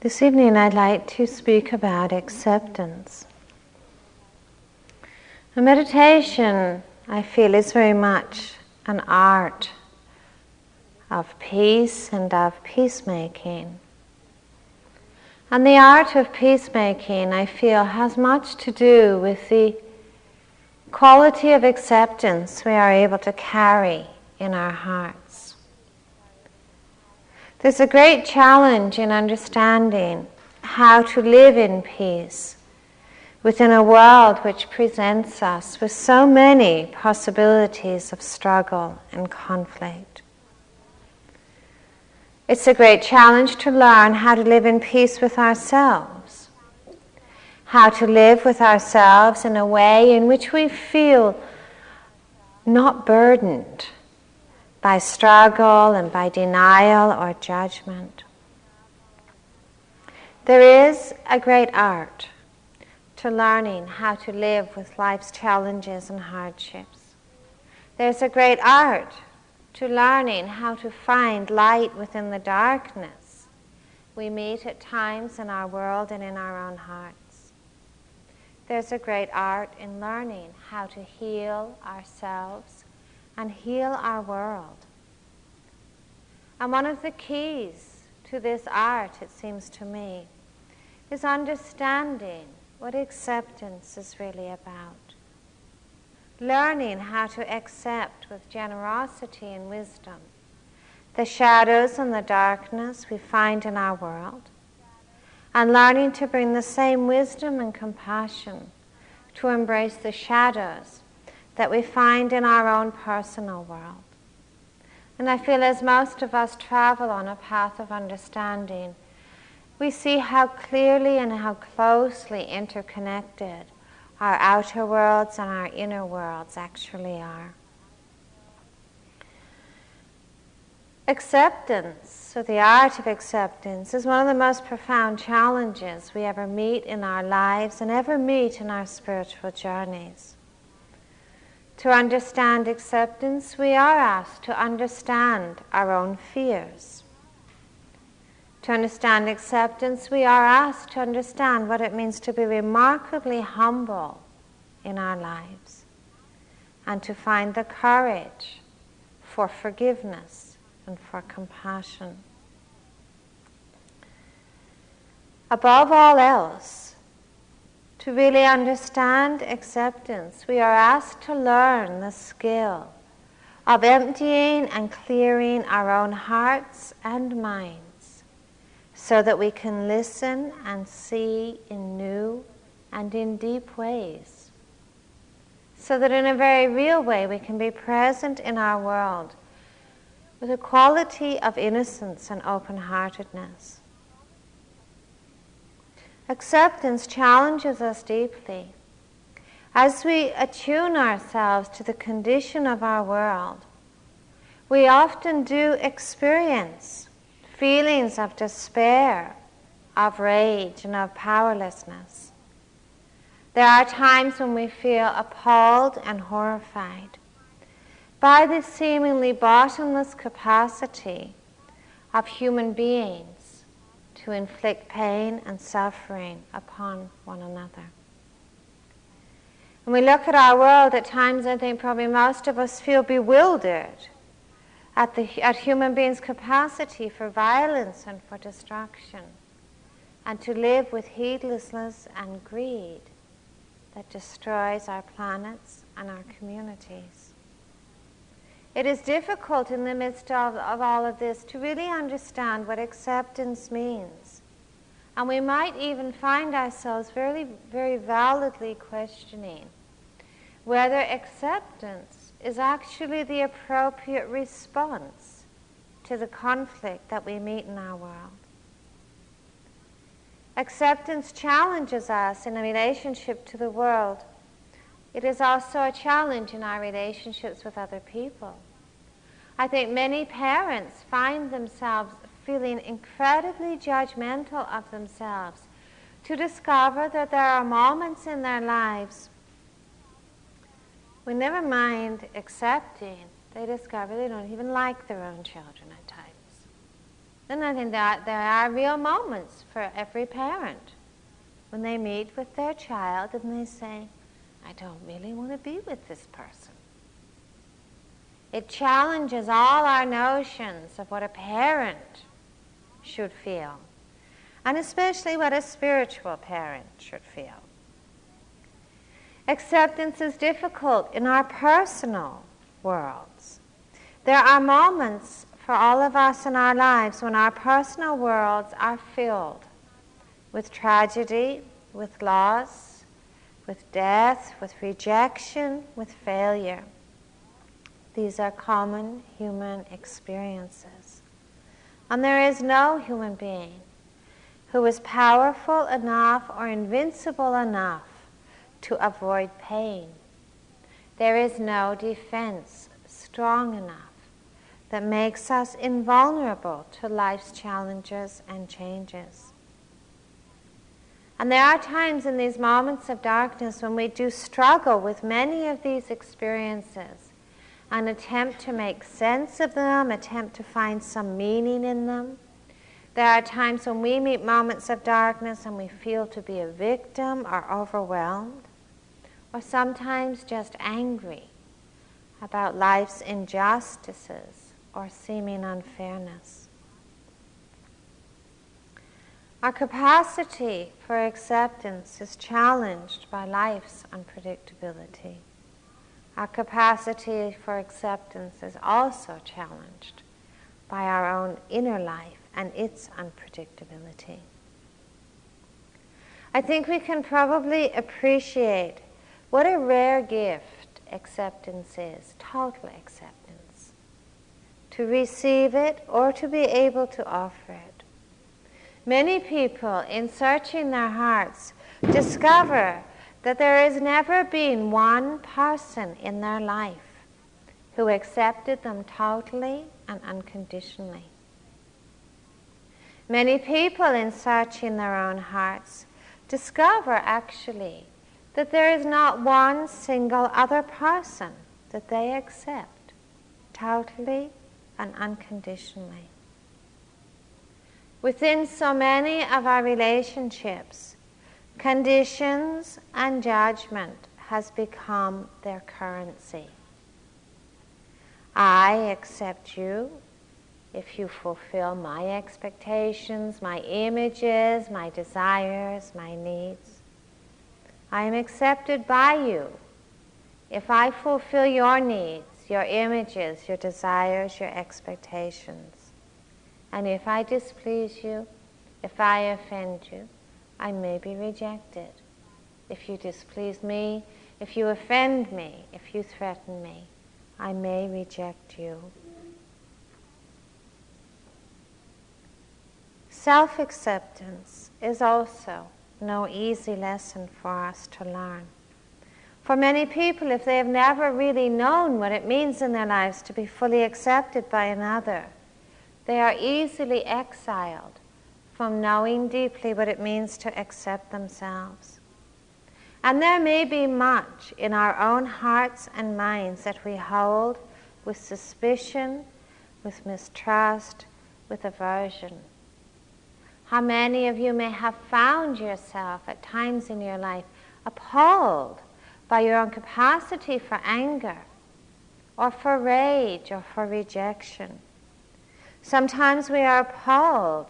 This evening I'd like to speak about acceptance. Meditation, I feel, is very much an art of peace and of peacemaking. And the art of peacemaking, I feel, has much to do with the quality of acceptance we are able to carry in our hearts. There's a great challenge in understanding how to live in peace within a world which presents us with so many possibilities of struggle and conflict. It's a great challenge to learn how to live in peace with ourselves, how to live with ourselves in a way in which we feel not burdened by struggle and by denial or judgment. There is a great art to learning how to live with life's challenges and hardships. There's a great art to learning how to find light within the darkness we meet at times in our world and in our own hearts. There's a great art in learning how to heal ourselves and heal our world. And one of the keys to this art, it seems to me, is understanding what acceptance is really about. Learning how to accept with generosity and wisdom the shadows and the darkness we find in our world, and learning to bring the same wisdom and compassion to embrace the shadows that we find in our own personal world. And I feel as most of us travel on a path of understanding, we see how clearly and how closely interconnected our outer worlds and our inner worlds actually are. Acceptance, so the art of acceptance, is one of the most profound challenges we ever meet in our lives and ever meet in our spiritual journeys. To understand acceptance, we are asked to understand our own fears. To understand acceptance, we are asked to understand what it means to be remarkably humble in our lives and to find the courage for forgiveness and for compassion. Above all else, to really understand acceptance, we are asked to learn the skill of emptying and clearing our own hearts and minds so that we can listen and see in new and in deep ways. So that in a very real way we can be present in our world with a quality of innocence and open heartedness. Acceptance challenges us deeply. As we attune ourselves to the condition of our world, we often do experience feelings of despair, of rage, and of powerlessness. There are times when we feel appalled and horrified by the seemingly bottomless capacity of human beings to inflict pain and suffering upon one another. When we look at our world, at times I think probably most of us feel bewildered at, the, at human beings' capacity for violence and for destruction, and to live with heedlessness and greed that destroys our planets and our communities. It is difficult in the midst of, of all of this to really understand what acceptance means. And we might even find ourselves very, very validly questioning whether acceptance is actually the appropriate response to the conflict that we meet in our world. Acceptance challenges us in a relationship to the world. It is also a challenge in our relationships with other people. I think many parents find themselves feeling incredibly judgmental of themselves to discover that there are moments in their lives when, never mind accepting, they discover they don't even like their own children at times. then I think that there are real moments for every parent when they meet with their child and they say, I don't really want to be with this person. It challenges all our notions of what a parent should feel, and especially what a spiritual parent should feel. Acceptance is difficult in our personal worlds. There are moments for all of us in our lives when our personal worlds are filled with tragedy, with loss, with death, with rejection, with failure. These are common human experiences. And there is no human being who is powerful enough or invincible enough to avoid pain. There is no defense strong enough that makes us invulnerable to life's challenges and changes. And there are times in these moments of darkness when we do struggle with many of these experiences and attempt to make sense of them, attempt to find some meaning in them. There are times when we meet moments of darkness and we feel to be a victim or overwhelmed, or sometimes just angry about life's injustices or seeming unfairness. Our capacity for acceptance is challenged by life's unpredictability. Our capacity for acceptance is also challenged by our own inner life and its unpredictability. I think we can probably appreciate what a rare gift acceptance is, total acceptance. To receive it or to be able to offer it. Many people, in searching their hearts, discover that there has never been one person in their life who accepted them totally and unconditionally. Many people, in searching their own hearts, discover actually that there is not one single other person that they accept totally and unconditionally. Within so many of our relationships, Conditions and judgment has become their currency. I accept you if you fulfill my expectations, my images, my desires, my needs. I am accepted by you if I fulfill your needs, your images, your desires, your expectations. And if I displease you, if I offend you, I may be rejected. If you displease me, if you offend me, if you threaten me, I may reject you. Self acceptance is also no easy lesson for us to learn. For many people, if they have never really known what it means in their lives to be fully accepted by another, they are easily exiled from knowing deeply what it means to accept themselves. And there may be much in our own hearts and minds that we hold with suspicion, with mistrust, with aversion. How many of you may have found yourself at times in your life appalled by your own capacity for anger, or for rage, or for rejection? Sometimes we are appalled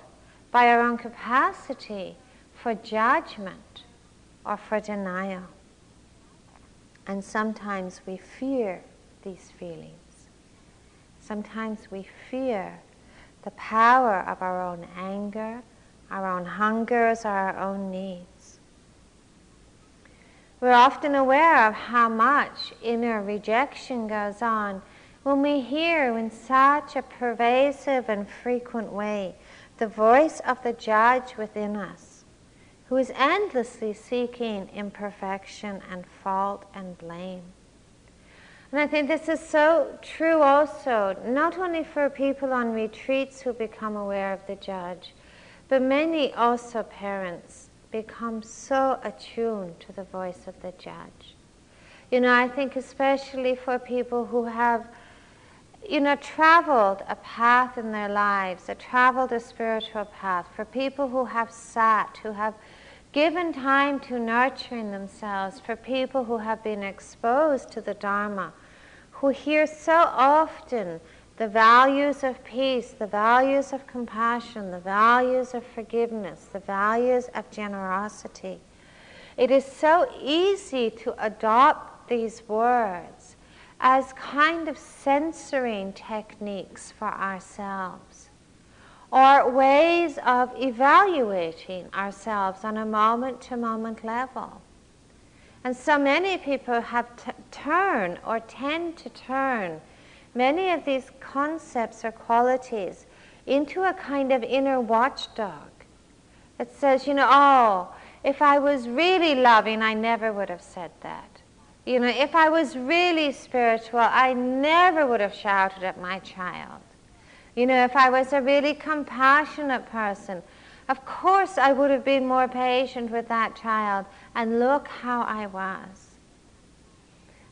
by our own capacity for judgment or for denial. And sometimes we fear these feelings. Sometimes we fear the power of our own anger, our own hungers, our own needs. We're often aware of how much inner rejection goes on when we hear in such a pervasive and frequent way the voice of the judge within us, who is endlessly seeking imperfection and fault and blame. And I think this is so true also, not only for people on retreats who become aware of the judge, but many also parents become so attuned to the voice of the judge. You know, I think especially for people who have you know, traveled a path in their lives, that traveled a spiritual path, for people who have sat, who have given time to nurturing themselves, for people who have been exposed to the Dharma, who hear so often the values of peace, the values of compassion, the values of forgiveness, the values of generosity. It is so easy to adopt these words as kind of censoring techniques for ourselves or ways of evaluating ourselves on a moment to moment level. And so many people have t- turned or tend to turn many of these concepts or qualities into a kind of inner watchdog that says, you know, oh, if I was really loving, I never would have said that. You know, if I was really spiritual, I never would have shouted at my child. You know, if I was a really compassionate person, of course I would have been more patient with that child. And look how I was.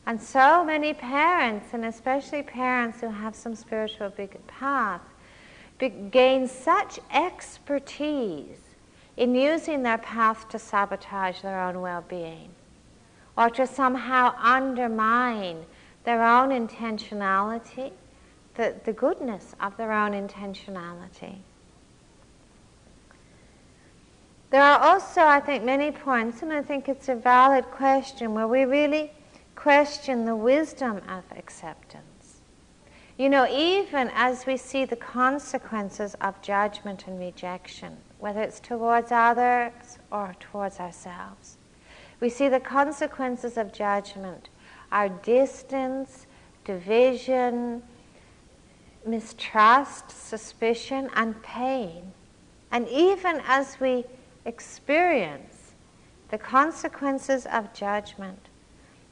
And so many parents, and especially parents who have some spiritual big path, gain such expertise in using their path to sabotage their own well being or to somehow undermine their own intentionality, the, the goodness of their own intentionality. There are also, I think, many points, and I think it's a valid question, where we really question the wisdom of acceptance. You know, even as we see the consequences of judgment and rejection, whether it's towards others or towards ourselves, we see the consequences of judgment our distance, division, mistrust, suspicion, and pain. And even as we experience the consequences of judgment,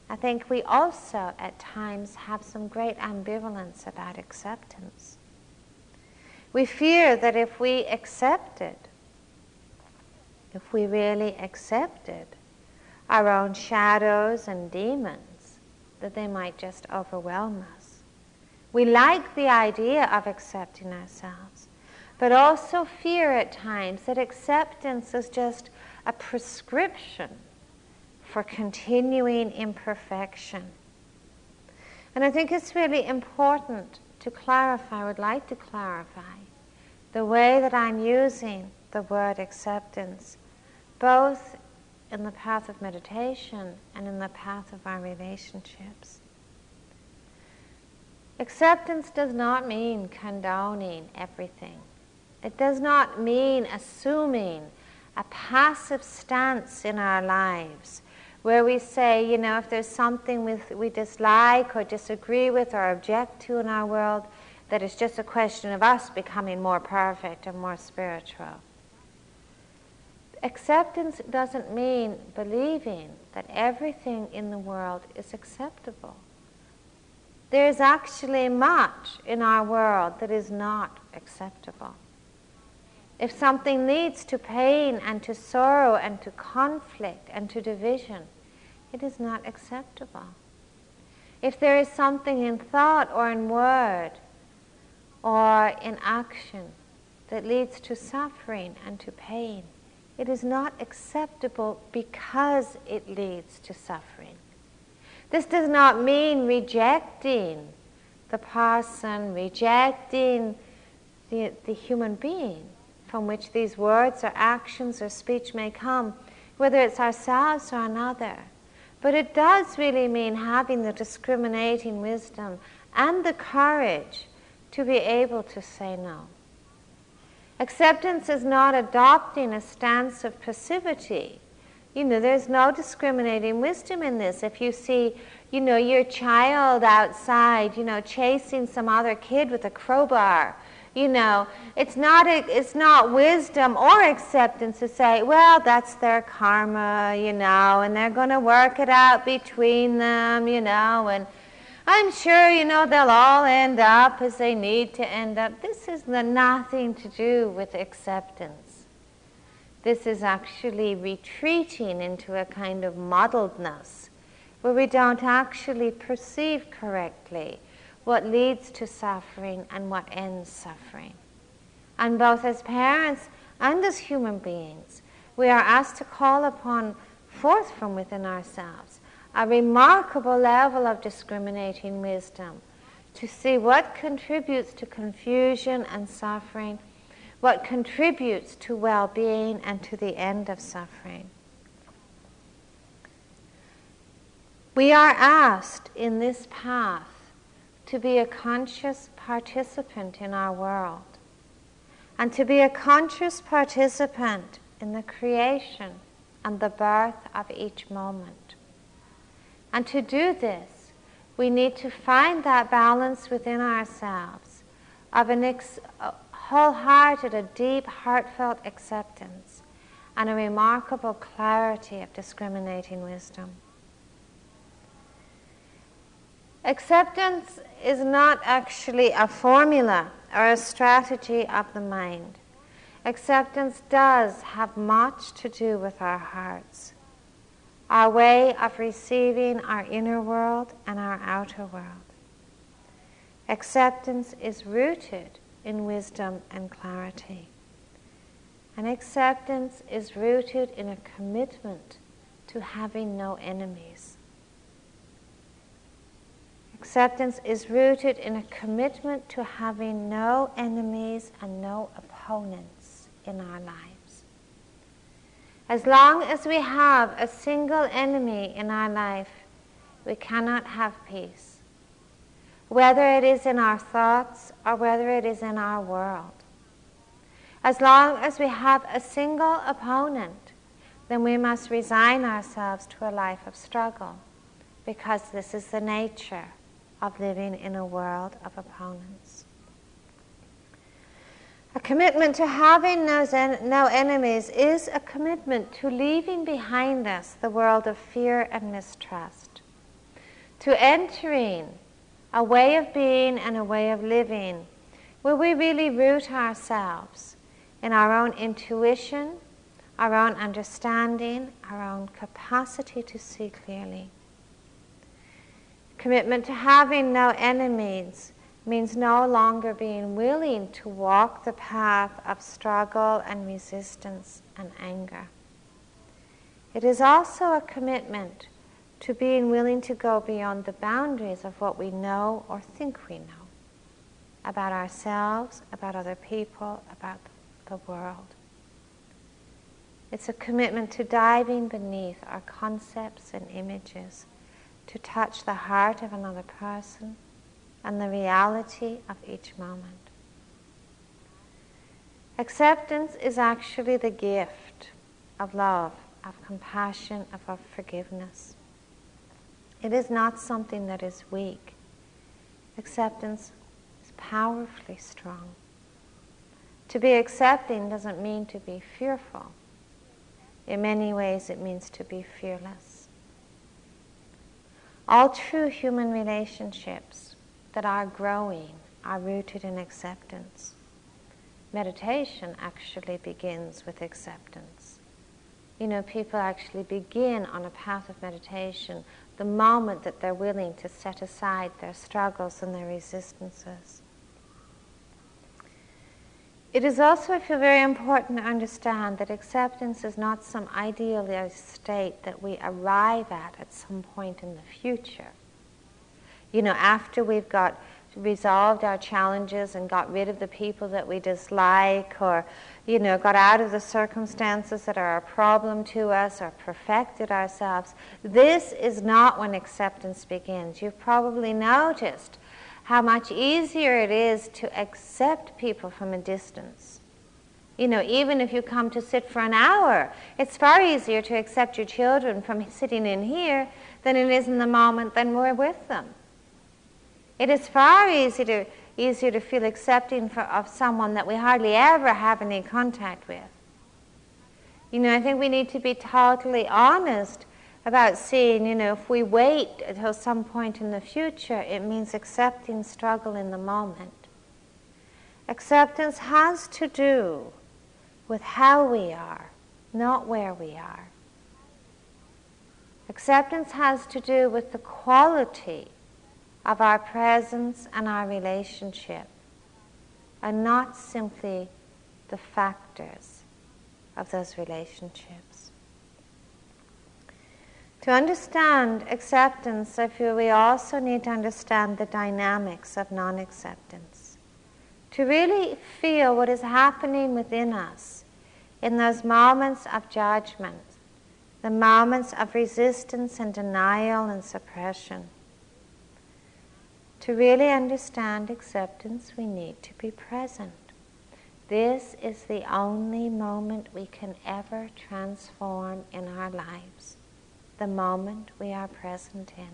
I think we also at times have some great ambivalence about acceptance. We fear that if we accept it, if we really accept it, our own shadows and demons, that they might just overwhelm us. We like the idea of accepting ourselves, but also fear at times that acceptance is just a prescription for continuing imperfection. And I think it's really important to clarify, I would like to clarify, the way that I'm using the word acceptance, both in the path of meditation and in the path of our relationships. Acceptance does not mean condoning everything. It does not mean assuming a passive stance in our lives where we say, you know, if there's something with, we dislike or disagree with or object to in our world, that it's just a question of us becoming more perfect and more spiritual. Acceptance doesn't mean believing that everything in the world is acceptable. There is actually much in our world that is not acceptable. If something leads to pain and to sorrow and to conflict and to division, it is not acceptable. If there is something in thought or in word or in action that leads to suffering and to pain, it is not acceptable because it leads to suffering. This does not mean rejecting the person, rejecting the, the human being from which these words or actions or speech may come, whether it's ourselves or another. But it does really mean having the discriminating wisdom and the courage to be able to say no. Acceptance is not adopting a stance of passivity. You know, there's no discriminating wisdom in this. If you see, you know, your child outside, you know, chasing some other kid with a crowbar, you know, it's not a, it's not wisdom or acceptance to say, well, that's their karma, you know, and they're going to work it out between them, you know, and I'm sure, you know, they'll all end up as they need to end up. This has nothing to do with acceptance. This is actually retreating into a kind of muddledness where we don't actually perceive correctly what leads to suffering and what ends suffering. And both as parents and as human beings, we are asked to call upon forth from within ourselves a remarkable level of discriminating wisdom to see what contributes to confusion and suffering, what contributes to well being and to the end of suffering. We are asked in this path to be a conscious participant in our world and to be a conscious participant in the creation and the birth of each moment. And to do this, we need to find that balance within ourselves of an ex- wholehearted, a deep, heartfelt acceptance and a remarkable clarity of discriminating wisdom. Acceptance is not actually a formula or a strategy of the mind. Acceptance does have much to do with our hearts, our way of receiving our inner world and our outer world. Acceptance is rooted in wisdom and clarity. And acceptance is rooted in a commitment to having no enemies. Acceptance is rooted in a commitment to having no enemies and no opponents in our lives. As long as we have a single enemy in our life, we cannot have peace, whether it is in our thoughts or whether it is in our world. As long as we have a single opponent, then we must resign ourselves to a life of struggle because this is the nature of living in a world of opponents. A commitment to having no, no enemies is a commitment to leaving behind us the world of fear and mistrust, to entering a way of being and a way of living where we really root ourselves in our own intuition, our own understanding, our own capacity to see clearly. Commitment to having no enemies means no longer being willing to walk the path of struggle and resistance and anger. It is also a commitment to being willing to go beyond the boundaries of what we know or think we know about ourselves, about other people, about the world. It's a commitment to diving beneath our concepts and images to touch the heart of another person and the reality of each moment. Acceptance is actually the gift of love, of compassion, of, of forgiveness. It is not something that is weak. Acceptance is powerfully strong. To be accepting doesn't mean to be fearful. In many ways, it means to be fearless. All true human relationships that are growing are rooted in acceptance. Meditation actually begins with acceptance. You know, people actually begin on a path of meditation the moment that they're willing to set aside their struggles and their resistances. It is also, I feel, very important to understand that acceptance is not some idealized state that we arrive at at some point in the future. You know, after we've got resolved our challenges and got rid of the people that we dislike or, you know, got out of the circumstances that are a problem to us or perfected ourselves, this is not when acceptance begins. You've probably noticed how much easier it is to accept people from a distance. You know, even if you come to sit for an hour, it's far easier to accept your children from sitting in here than it is in the moment when we're with them. It is far easier to, easier to feel accepting for, of someone that we hardly ever have any contact with. You know, I think we need to be totally honest about seeing, you know, if we wait until some point in the future, it means accepting struggle in the moment. Acceptance has to do with how we are, not where we are. Acceptance has to do with the quality of our presence and our relationship, are not simply the factors of those relationships. To understand acceptance, I feel we also need to understand the dynamics of non acceptance. To really feel what is happening within us in those moments of judgment, the moments of resistance and denial and suppression. To really understand acceptance, we need to be present. This is the only moment we can ever transform in our lives, the moment we are present in.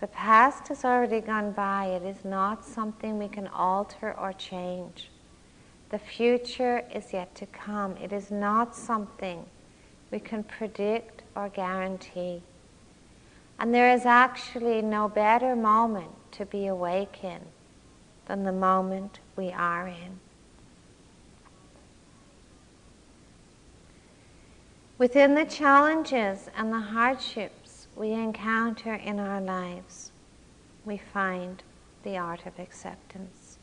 The past has already gone by. It is not something we can alter or change. The future is yet to come. It is not something we can predict or guarantee. And there is actually no better moment to be awake in than the moment we are in. Within the challenges and the hardships we encounter in our lives, we find the art of acceptance.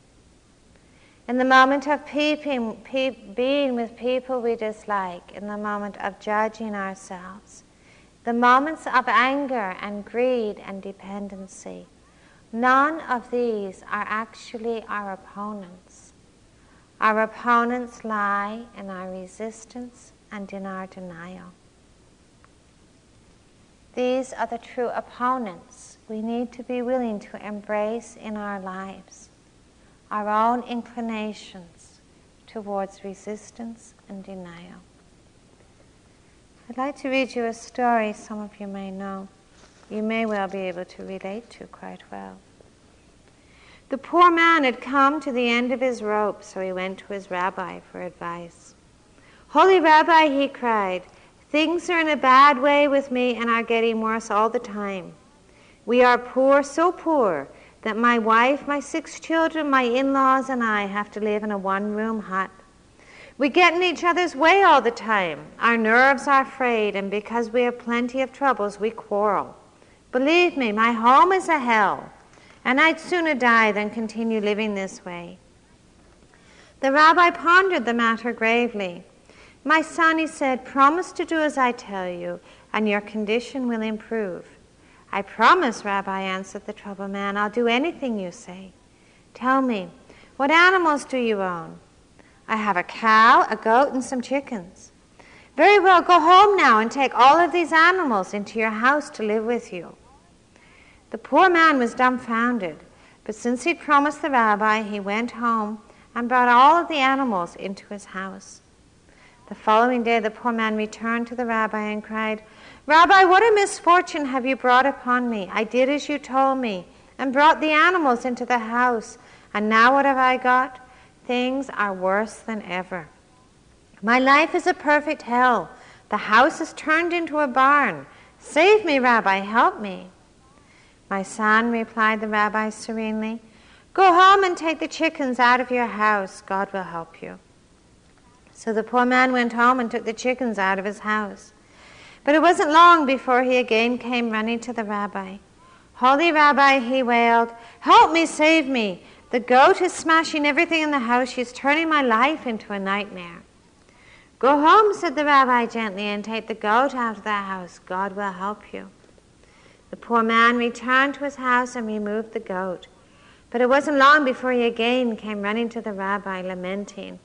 In the moment of peeping, peep, being with people we dislike, in the moment of judging ourselves, the moments of anger and greed and dependency, none of these are actually our opponents. Our opponents lie in our resistance and in our denial. These are the true opponents we need to be willing to embrace in our lives, our own inclinations towards resistance and denial. I'd like to read you a story some of you may know. You may well be able to relate to quite well. The poor man had come to the end of his rope, so he went to his rabbi for advice. Holy Rabbi, he cried, things are in a bad way with me and are getting worse all the time. We are poor, so poor, that my wife, my six children, my in laws, and I have to live in a one room hut. We get in each other's way all the time. Our nerves are frayed, and because we have plenty of troubles, we quarrel. Believe me, my home is a hell, and I'd sooner die than continue living this way. The rabbi pondered the matter gravely. My son, he said, promise to do as I tell you, and your condition will improve. I promise, Rabbi, answered the troubled man. I'll do anything you say. Tell me, what animals do you own? I have a cow, a goat, and some chickens. Very well, go home now and take all of these animals into your house to live with you. The poor man was dumbfounded, but since he'd promised the rabbi, he went home and brought all of the animals into his house. The following day, the poor man returned to the rabbi and cried, Rabbi, what a misfortune have you brought upon me? I did as you told me and brought the animals into the house, and now what have I got? Things are worse than ever. My life is a perfect hell. The house is turned into a barn. Save me, Rabbi, help me. My son, replied the rabbi serenely, go home and take the chickens out of your house. God will help you. So the poor man went home and took the chickens out of his house. But it wasn't long before he again came running to the rabbi. Holy Rabbi, he wailed, help me, save me. The goat is smashing everything in the house. She's turning my life into a nightmare. Go home, said the rabbi gently, and take the goat out of the house. God will help you. The poor man returned to his house and removed the goat. But it wasn't long before he again came running to the rabbi, lamenting,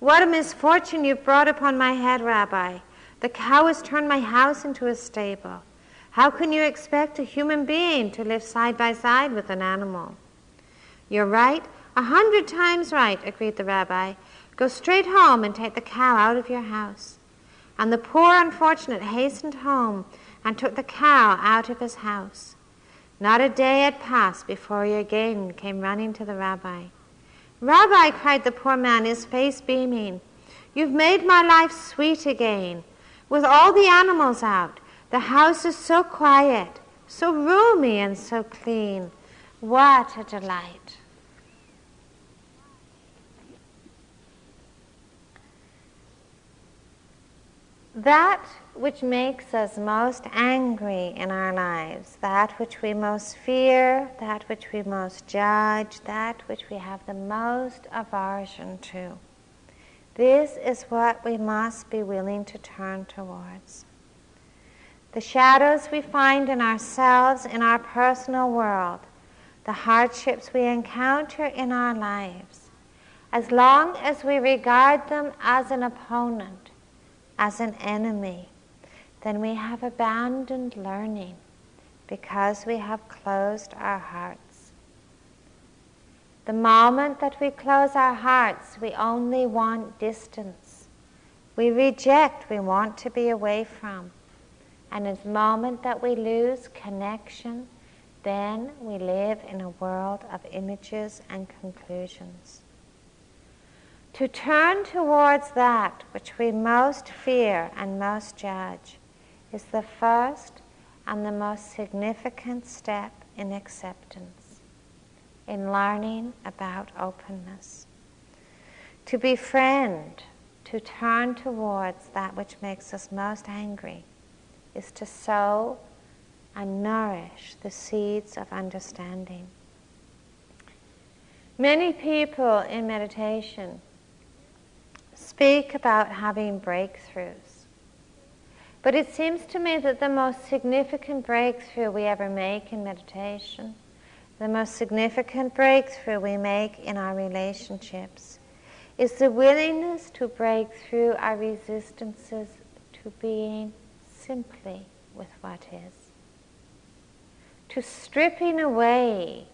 What a misfortune you've brought upon my head, Rabbi. The cow has turned my house into a stable. How can you expect a human being to live side by side with an animal? You're right, a hundred times right, agreed the rabbi. Go straight home and take the cow out of your house. And the poor unfortunate hastened home and took the cow out of his house. Not a day had passed before he again came running to the rabbi. Rabbi, cried the poor man, his face beaming, you've made my life sweet again. With all the animals out, the house is so quiet, so roomy, and so clean. What a delight! That which makes us most angry in our lives, that which we most fear, that which we most judge, that which we have the most aversion to. This is what we must be willing to turn towards. The shadows we find in ourselves, in our personal world, the hardships we encounter in our lives, as long as we regard them as an opponent, as an enemy, then we have abandoned learning because we have closed our hearts. The moment that we close our hearts, we only want distance. We reject, we want to be away from. And in the moment that we lose connection, then we live in a world of images and conclusions. To turn towards that which we most fear and most judge is the first and the most significant step in acceptance, in learning about openness. To befriend, to turn towards that which makes us most angry, is to sow and nourish the seeds of understanding. Many people in meditation speak about having breakthroughs. But it seems to me that the most significant breakthrough we ever make in meditation, the most significant breakthrough we make in our relationships, is the willingness to break through our resistances to being simply with what is. To stripping away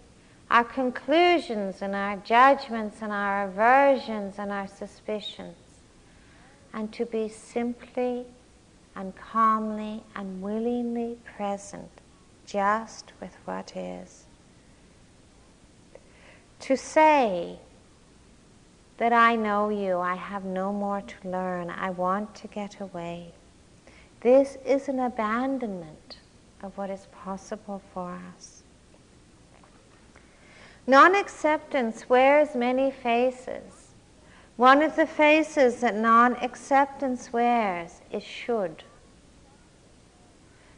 our conclusions and our judgments and our aversions and our suspicions, and to be simply and calmly and willingly present just with what is. To say that I know you, I have no more to learn, I want to get away. This is an abandonment of what is possible for us. Non acceptance wears many faces. One of the faces that non acceptance wears is should.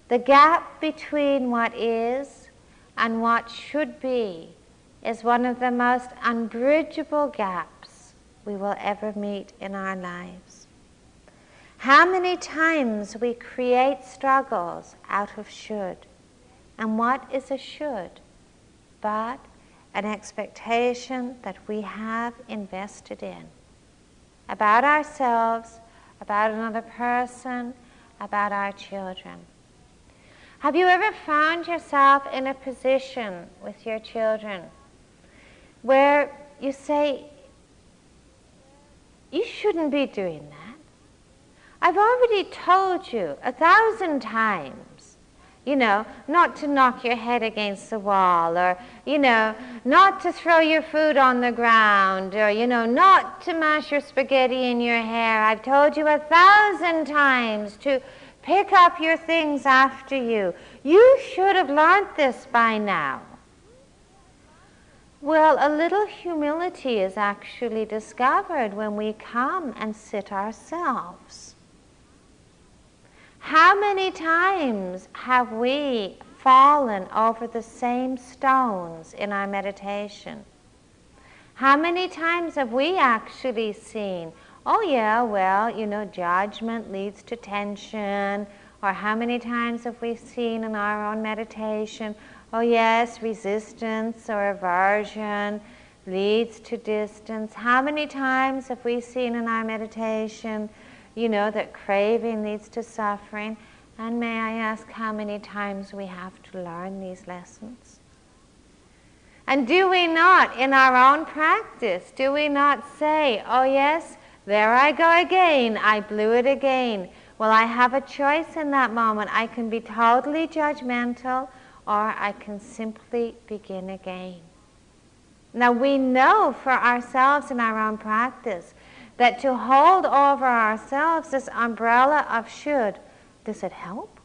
The gap between what is and what should be is one of the most unbridgeable gaps we will ever meet in our lives. How many times we create struggles out of should. And what is a should? But an expectation that we have invested in about ourselves, about another person, about our children. Have you ever found yourself in a position with your children where you say, You shouldn't be doing that? I've already told you a thousand times you know, not to knock your head against the wall, or, you know, not to throw your food on the ground, or, you know, not to mash your spaghetti in your hair. I've told you a thousand times to pick up your things after you. You should have learned this by now. Well, a little humility is actually discovered when we come and sit ourselves. How many times have we fallen over the same stones in our meditation? How many times have we actually seen, oh, yeah, well, you know, judgment leads to tension? Or how many times have we seen in our own meditation, oh, yes, resistance or aversion leads to distance? How many times have we seen in our meditation, you know that craving leads to suffering. And may I ask how many times we have to learn these lessons? And do we not, in our own practice, do we not say, oh yes, there I go again, I blew it again. Well, I have a choice in that moment. I can be totally judgmental or I can simply begin again. Now, we know for ourselves in our own practice that to hold over ourselves this umbrella of should, does it help?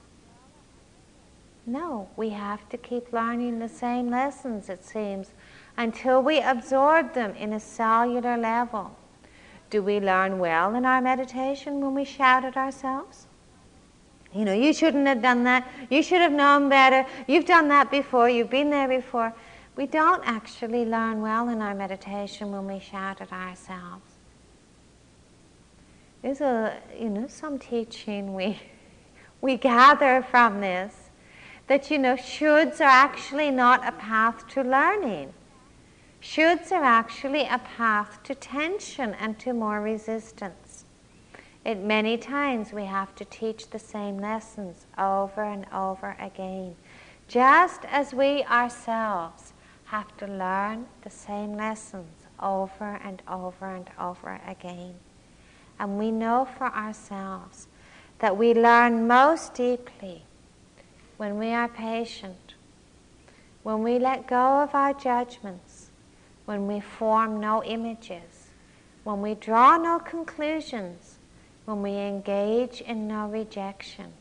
No, we have to keep learning the same lessons, it seems, until we absorb them in a cellular level. Do we learn well in our meditation when we shout at ourselves? You know, you shouldn't have done that. You should have known better. You've done that before. You've been there before. We don't actually learn well in our meditation when we shout at ourselves. There's a, you know, some teaching we, we gather from this that, you know, shoulds are actually not a path to learning. Shoulds are actually a path to tension and to more resistance. It many times we have to teach the same lessons over and over again, just as we ourselves have to learn the same lessons over and over and over again. And we know for ourselves that we learn most deeply when we are patient, when we let go of our judgments, when we form no images, when we draw no conclusions, when we engage in no rejection,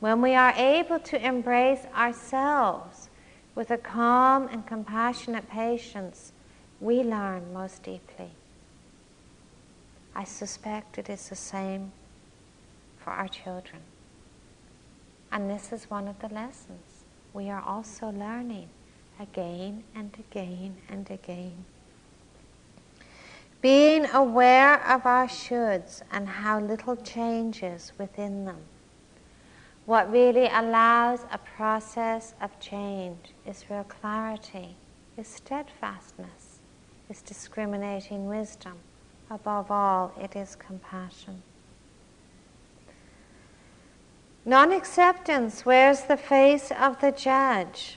when we are able to embrace ourselves with a calm and compassionate patience, we learn most deeply. I suspect it is the same for our children. And this is one of the lessons we are also learning again and again and again. Being aware of our shoulds and how little changes within them. What really allows a process of change is real clarity, is steadfastness, is discriminating wisdom. Above all, it is compassion. Non acceptance wears the face of the judge.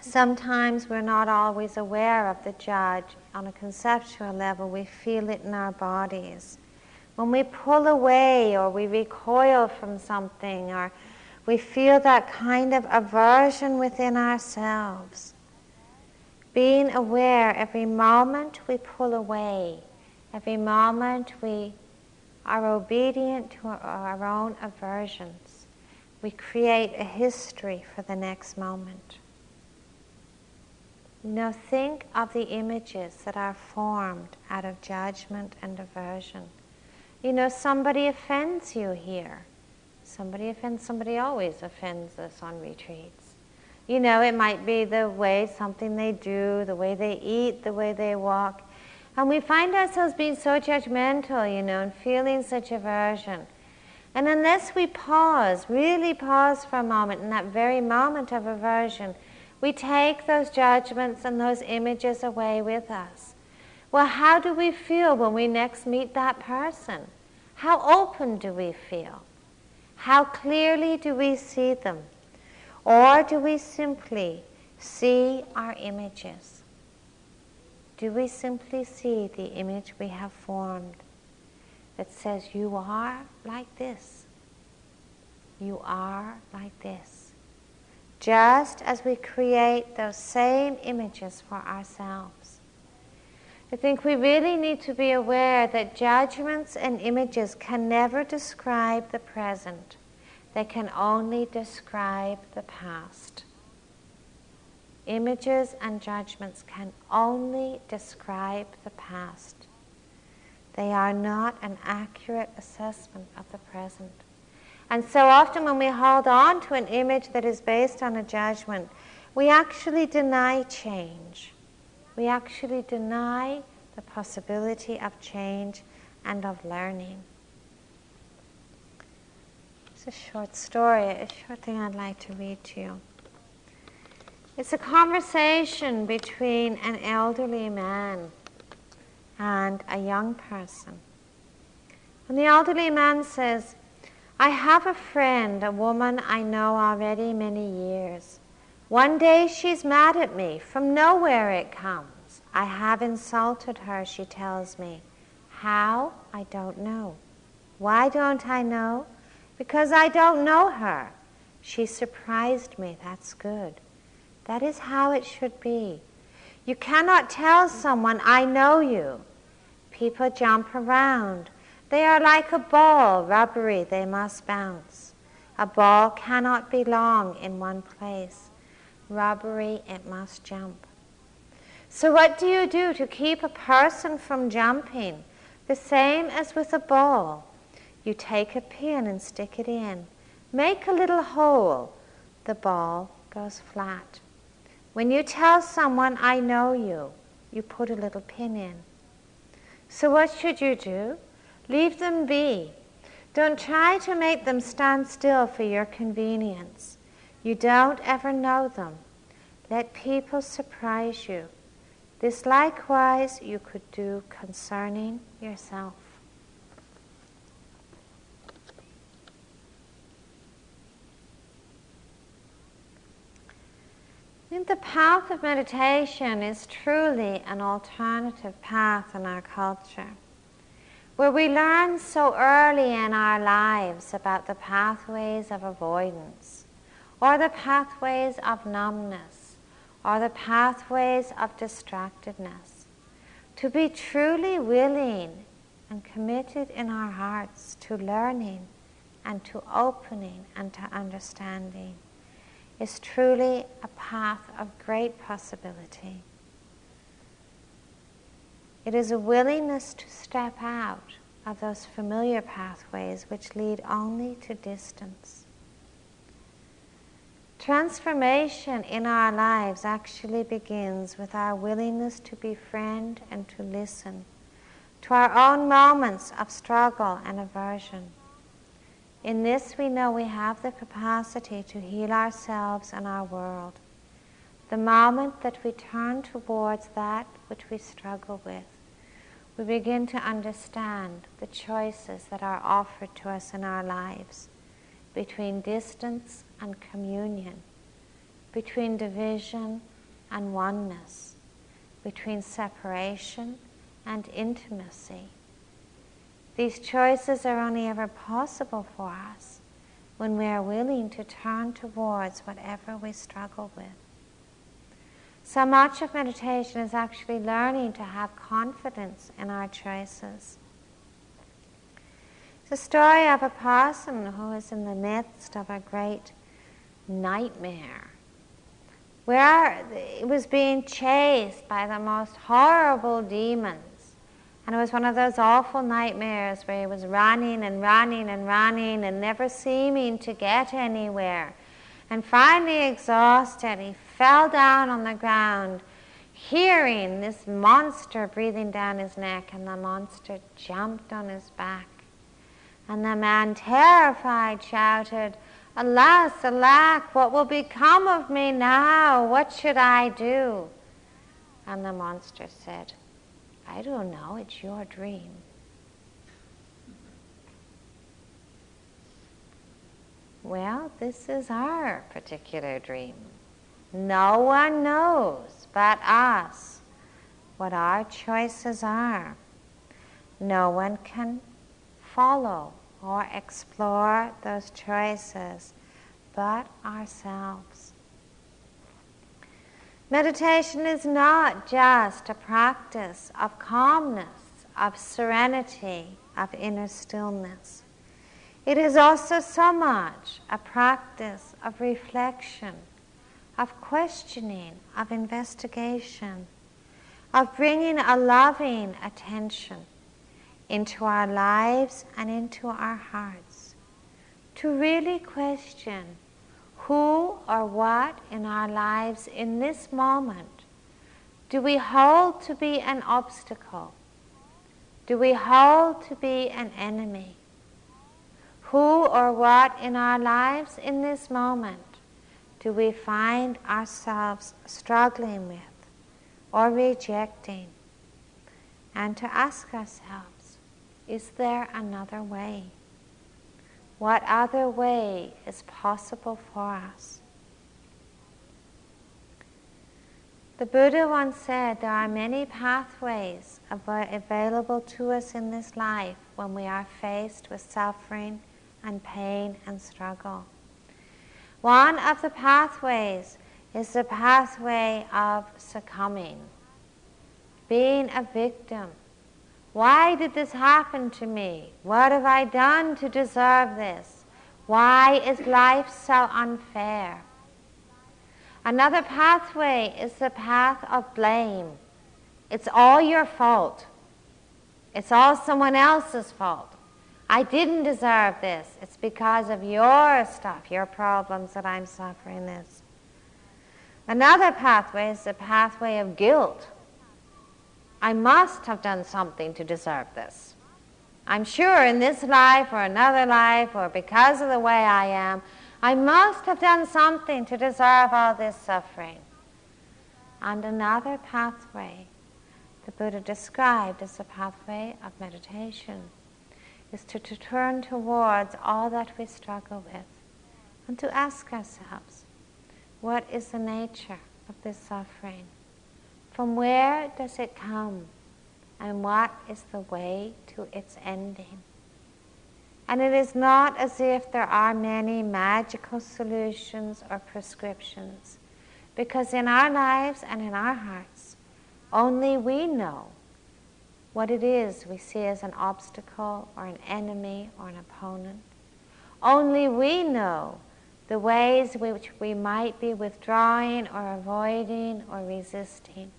Sometimes we're not always aware of the judge on a conceptual level, we feel it in our bodies. When we pull away or we recoil from something or we feel that kind of aversion within ourselves, being aware every moment we pull away Every moment we are obedient to our own aversions, we create a history for the next moment. Now think of the images that are formed out of judgment and aversion. You know, somebody offends you here. Somebody offends somebody always offends us on retreats. You know, it might be the way something they do, the way they eat, the way they walk. And we find ourselves being so judgmental, you know, and feeling such aversion. And unless we pause, really pause for a moment in that very moment of aversion, we take those judgments and those images away with us. Well, how do we feel when we next meet that person? How open do we feel? How clearly do we see them? Or do we simply see our images? Do we simply see the image we have formed that says, You are like this? You are like this. Just as we create those same images for ourselves. I think we really need to be aware that judgments and images can never describe the present, they can only describe the past. Images and judgments can only describe the past. They are not an accurate assessment of the present. And so often, when we hold on to an image that is based on a judgment, we actually deny change. We actually deny the possibility of change and of learning. It's a short story, a short thing I'd like to read to you. It's a conversation between an elderly man and a young person. And the elderly man says, I have a friend, a woman I know already many years. One day she's mad at me. From nowhere it comes. I have insulted her, she tells me. How? I don't know. Why don't I know? Because I don't know her. She surprised me. That's good. That is how it should be. You cannot tell someone, I know you. People jump around. They are like a ball, rubbery, they must bounce. A ball cannot be long in one place. Rubbery, it must jump. So, what do you do to keep a person from jumping? The same as with a ball. You take a pin and stick it in. make a little hole, the ball goes flat. When you tell someone, I know you, you put a little pin in. So what should you do? Leave them be. Don't try to make them stand still for your convenience. You don't ever know them. Let people surprise you. This likewise you could do concerning yourself. Think the path of meditation is truly an alternative path in our culture, where we learn so early in our lives about the pathways of avoidance, or the pathways of numbness, or the pathways of distractedness. To be truly willing and committed in our hearts to learning and to opening and to understanding is truly a path of great possibility. It is a willingness to step out of those familiar pathways which lead only to distance. Transformation in our lives actually begins with our willingness to befriend and to listen to our own moments of struggle and aversion in this, we know we have the capacity to heal ourselves and our world. The moment that we turn towards that which we struggle with, we begin to understand the choices that are offered to us in our lives between distance and communion, between division and oneness, between separation and intimacy these choices are only ever possible for us when we are willing to turn towards whatever we struggle with. So much of meditation is actually learning to have confidence in our choices. It's a story of a person who is in the midst of a great nightmare where it was being chased by the most horrible demons and it was one of those awful nightmares where he was running and running and running and never seeming to get anywhere. And finally, exhausted, he fell down on the ground, hearing this monster breathing down his neck, and the monster jumped on his back. And the man, terrified, shouted, Alas, alack, what will become of me now? What should I do? And the monster said, I don't know, it's your dream. Well, this is our particular dream. No one knows but us what our choices are. No one can follow or explore those choices but ourselves. Meditation is not just a practice of calmness, of serenity, of inner stillness. It is also so much a practice of reflection, of questioning, of investigation, of bringing a loving attention into our lives and into our hearts, to really question who or what in our lives in this moment do we hold to be an obstacle? Do we hold to be an enemy? Who or what in our lives in this moment do we find ourselves struggling with or rejecting? And to ask ourselves, is there another way? What other way is possible for us? The Buddha once said there are many pathways av- available to us in this life when we are faced with suffering and pain and struggle. One of the pathways is the pathway of succumbing, being a victim, why did this happen to me? What have I done to deserve this? Why is life so unfair? Another pathway is the path of blame. It's all your fault. It's all someone else's fault. I didn't deserve this. It's because of your stuff, your problems that I'm suffering this. Another pathway is the pathway of guilt. I must have done something to deserve this. I'm sure in this life or another life or because of the way I am, I must have done something to deserve all this suffering. And another pathway the Buddha described as the pathway of meditation is to, to turn towards all that we struggle with and to ask ourselves, what is the nature of this suffering? From where does it come? And what is the way to its ending? And it is not as if there are many magical solutions or prescriptions, because in our lives and in our hearts, only we know what it is we see as an obstacle or an enemy or an opponent. Only we know the ways which we might be withdrawing or avoiding or resisting.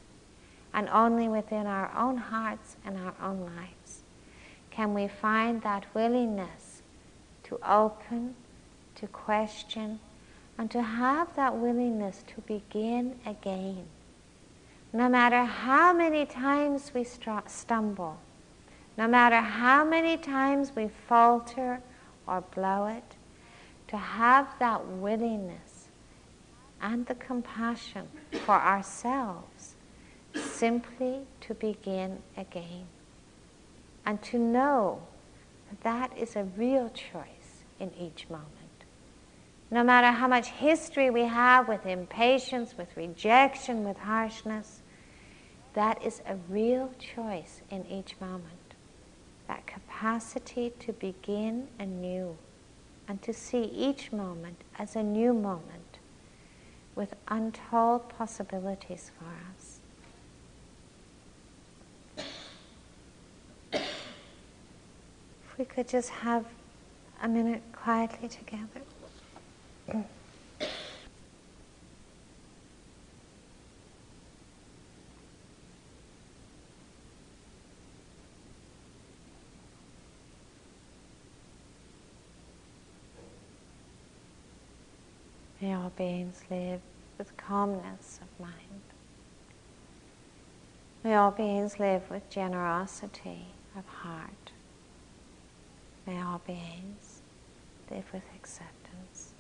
And only within our own hearts and our own lives can we find that willingness to open, to question, and to have that willingness to begin again. No matter how many times we stumble, no matter how many times we falter or blow it, to have that willingness and the compassion for ourselves simply to begin again. And to know that is a real choice in each moment. No matter how much history we have with impatience, with rejection, with harshness, that is a real choice in each moment. That capacity to begin anew and to see each moment as a new moment with untold possibilities for us. If we could just have a minute quietly together. May all beings live with calmness of mind. May all beings live with generosity of heart. May all beings live with acceptance.